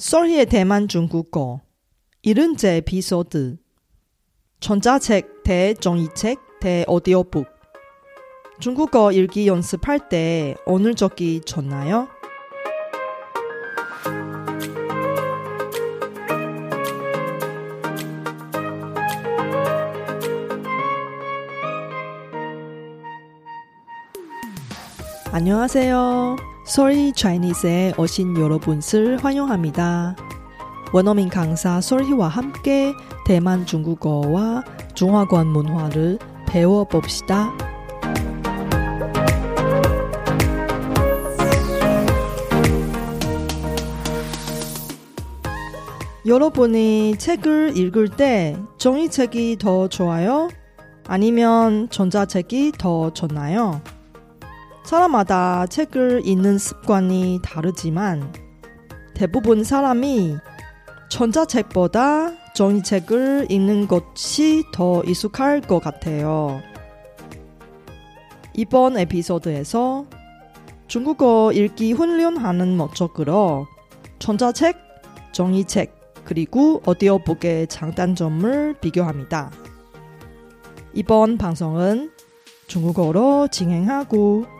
솔희의 대만 중국어 일흔째 에피소드 전자책 대 종이책 대 오디오북 중국어 읽기 연습할 때 오늘 적기 좋나요? 안녕하세요. 솔희 차이니스에 오신 여러분을 환영합니다. 원어민 강사 솔희와 함께 대만 중국어와 중화권 문화를 배워봅시다. 여러분이 책을 읽을 때 종이책이 더 좋아요? 아니면 전자책이 더 좋나요? 사람마다 책을 읽는 습관이 다르지만 대부분 사람이 전자책보다 종이책을 읽는 것이 더 익숙할 것 같아요. 이번 에피소드에서 중국어 읽기 훈련하는 목적으로 전자책, 종이책, 그리고 오디오북의 장단점을 비교합니다. 이번 방송은 중국어로 진행하고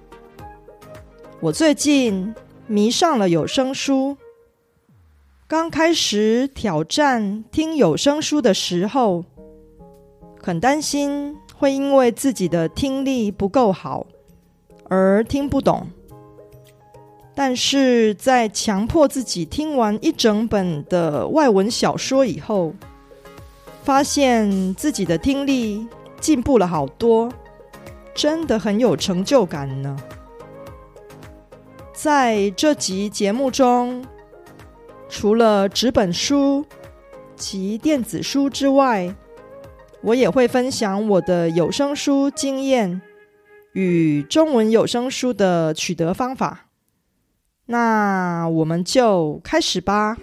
我最近迷上了有声书。刚开始挑战听有声书的时候，很担心会因为自己的听力不够好而听不懂。但是在强迫自己听完一整本的外文小说以后，发现自己的听力进步了好多，真的很有成就感呢。在这集节目中，除了纸本书及电子书之外，我也会分享我的有声书经验与中文有声书的取得方法。那我们就开始吧。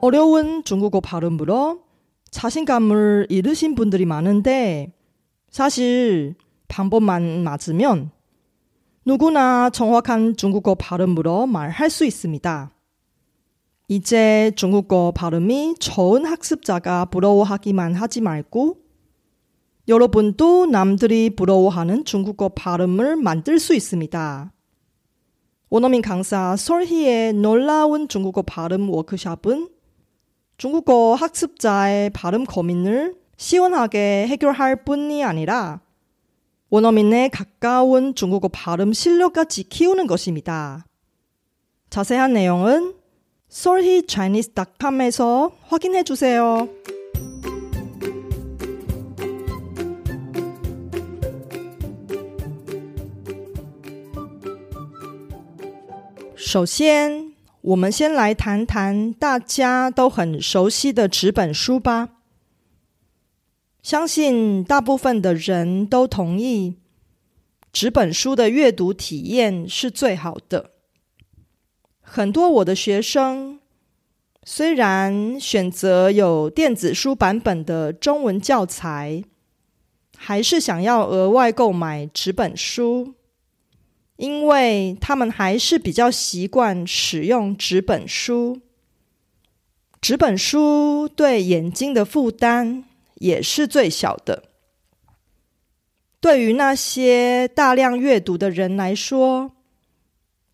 어려운중국어발음으로 자신감을 잃으신 분들이 많은데 사실 방법만 맞으면 누구나 정확한 중국어 발음으로 말할 수 있습니다 이제 중국어 발음이 좋은 학습자가 부러워하기만 하지 말고 여러분도 남들이 부러워하는 중국어 발음을 만들 수 있습니다. 원어민 강사 설희의 놀라운 중국어 발음 워크샵은 중국어 학습자의 발음 고민을 시원하게 해결할 뿐이 아니라 원어민의 가까운 중국어 발음 실력까지 키우는 것입니다. 자세한 내용은 solhichinese.com에서 확인해 주세요. 首先，我们先来谈谈大家都很熟悉的纸本书吧。相信大部分的人都同意，纸本书的阅读体验是最好的。很多我的学生虽然选择有电子书版本的中文教材，还是想要额外购买纸本书，因为他们还是比较习惯使用纸本书。纸本书对眼睛的负担也是最小的。对于那些大量阅读的人来说，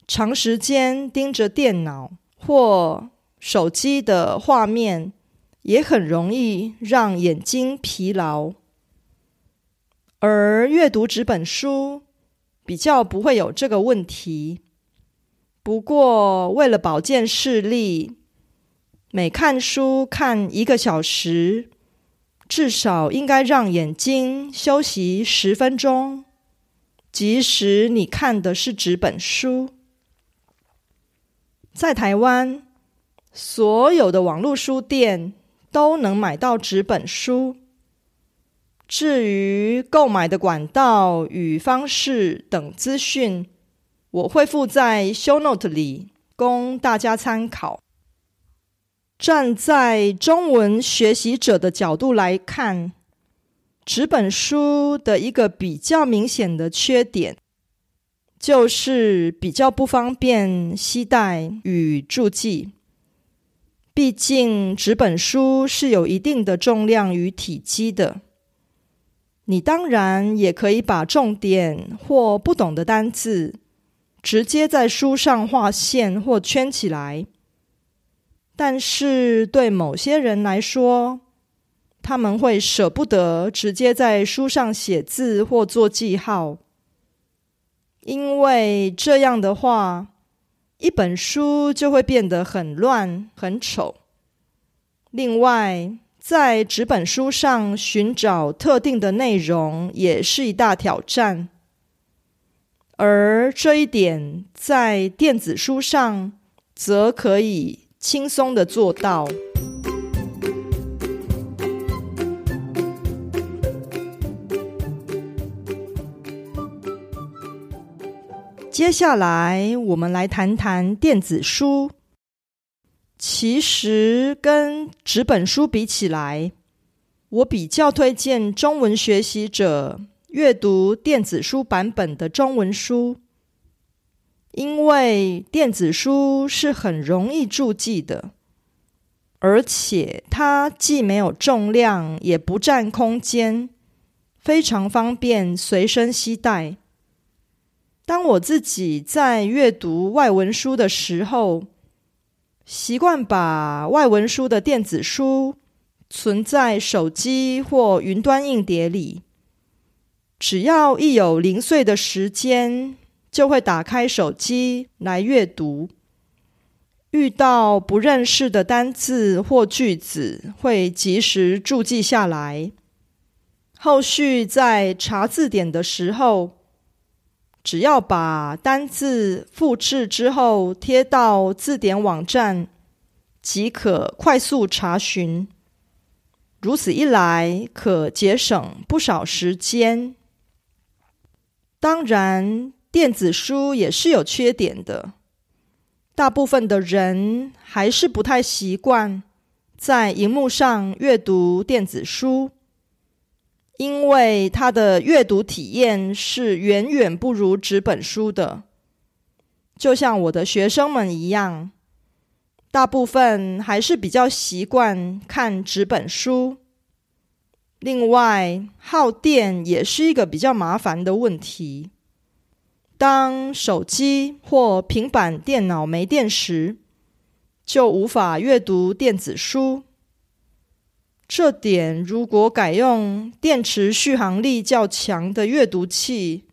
长时间盯着电脑或手机的画面，也很容易让眼睛疲劳。而阅读纸本书比较不会有这个问题。不过，为了保健视力，每看书看一个小时，至少应该让眼睛休息十分钟，即使你看的是纸本书。在台湾，所有的网络书店都能买到纸本书。至于购买的管道与方式等资讯，我会附在 Show Note 里，供大家参考。站在中文学习者的角度来看，纸本书的一个比较明显的缺点，就是比较不方便携带与注记。毕竟纸本书是有一定的重量与体积的。你当然也可以把重点或不懂的单字直接在书上画线或圈起来，但是对某些人来说，他们会舍不得直接在书上写字或做记号，因为这样的话，一本书就会变得很乱、很丑。另外，在纸本书上寻找特定的内容也是一大挑战，而这一点在电子书上则可以轻松的做到。接下来，我们来谈谈电子书。其实跟纸本书比起来，我比较推荐中文学习者阅读电子书版本的中文书，因为电子书是很容易注记的，而且它既没有重量，也不占空间，非常方便随身携带。当我自己在阅读外文书的时候，习惯把外文书的电子书存在手机或云端硬碟里，只要一有零碎的时间，就会打开手机来阅读。遇到不认识的单字或句子，会及时注记下来，后续在查字典的时候。只要把单字复制之后贴到字典网站，即可快速查询。如此一来，可节省不少时间。当然，电子书也是有缺点的。大部分的人还是不太习惯在荧幕上阅读电子书。因为他的阅读体验是远远不如纸本书的，就像我的学生们一样，大部分还是比较习惯看纸本书。另外，耗电也是一个比较麻烦的问题。当手机或平板电脑没电时，就无法阅读电子书。这点如果改用电池续航力较强的阅读器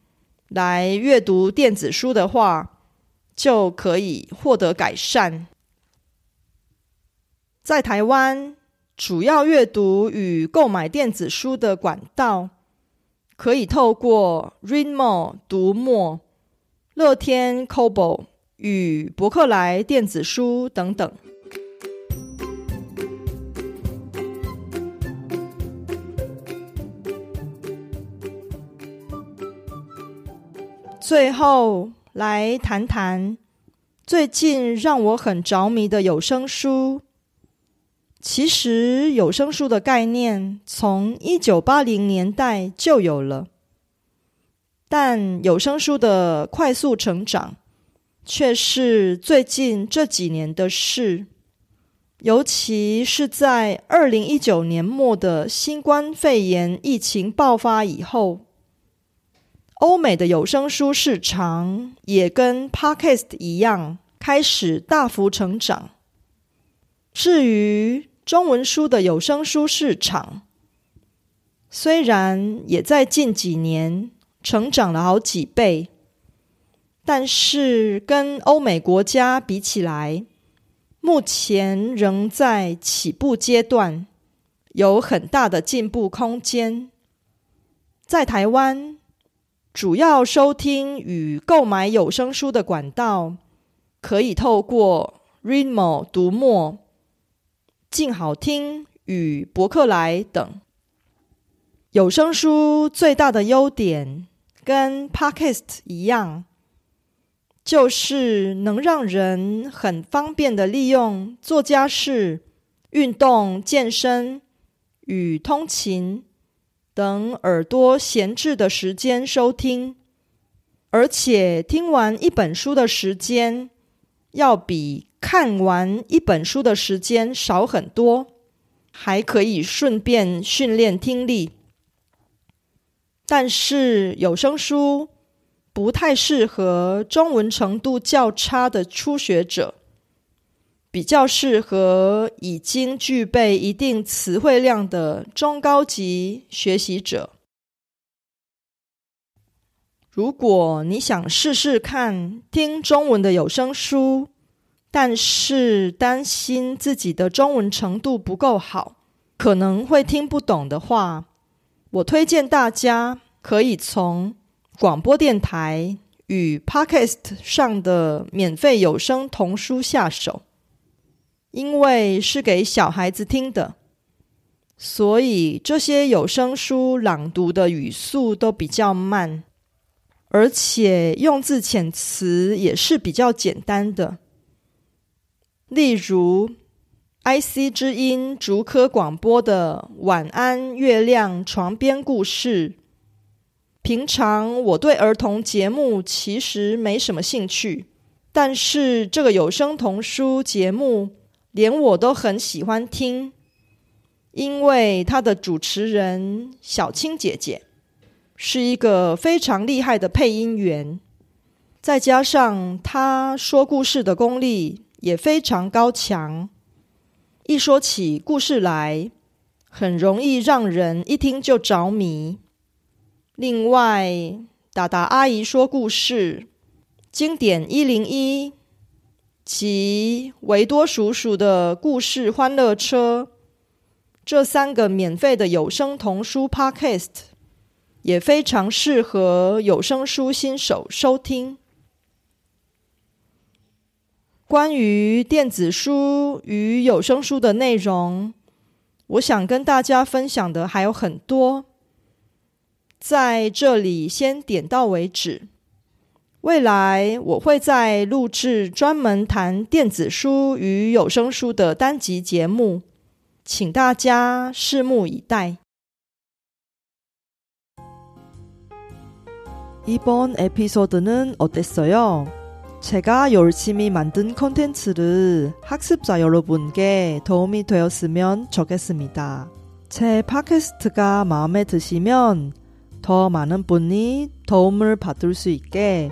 来阅读电子书的话，就可以获得改善。在台湾，主要阅读与购买电子书的管道，可以透过 Readmo 读墨、乐天 Kobo 与博客来电子书等等。最后来谈谈最近让我很着迷的有声书。其实有声书的概念从一九八零年代就有了，但有声书的快速成长却是最近这几年的事。尤其是在二零一九年末的新冠肺炎疫情爆发以后。欧美的有声书市场也跟 Podcast 一样开始大幅成长。至于中文书的有声书市场，虽然也在近几年成长了好几倍，但是跟欧美国家比起来，目前仍在起步阶段，有很大的进步空间。在台湾，主要收听与购买有声书的管道，可以透过 Readmo 读墨、静好听与博客来等。有声书最大的优点，跟 Podcast 一样。就是能让人很方便的利用做家事、运动、健身与通勤等耳朵闲置的时间收听，而且听完一本书的时间要比看完一本书的时间少很多，还可以顺便训练听力。但是有声书。不太适合中文程度较差的初学者，比较适合已经具备一定词汇量的中高级学习者。如果你想试试看听中文的有声书，但是担心自己的中文程度不够好，可能会听不懂的话，我推荐大家可以从。广播电台与 Podcast 上的免费有声童书下手，因为是给小孩子听的，所以这些有声书朗读的语速都比较慢，而且用字遣词也是比较简单的。例如，IC 之音竹科广播的《晚安月亮床边故事》。平常我对儿童节目其实没什么兴趣，但是这个有声童书节目连我都很喜欢听，因为他的主持人小青姐姐是一个非常厉害的配音员，再加上她说故事的功力也非常高强，一说起故事来，很容易让人一听就着迷。另外，达达阿姨说故事、经典一零一及维多叔叔的故事欢乐车这三个免费的有声童书 Podcast 也非常适合有声书新手收听。关于电子书与有声书的内容，我想跟大家分享的还有很多。在这里先点到为止。未来我会再录制专门谈电子书与有声书的单集节目，请大家拭目以待。이번에피소드는어땠어요제가열심히만든콘텐츠를학습자여러분께도움이되었으면좋겠습니다제팟캐스트가마음에드시면더많은분이도움을받을수있게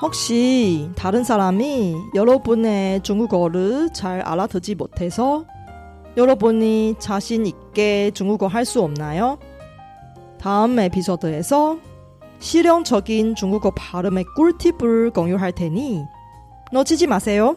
혹시 다른 사람이 여러분의 중국어를 잘 알아듣지 못해서 여러분이 자신 있게 중국어 할 수 없나요? 다음 에피소드에서 실용적인 중국어 발음의 꿀팁을 공유할 테니 놓치지 마세요.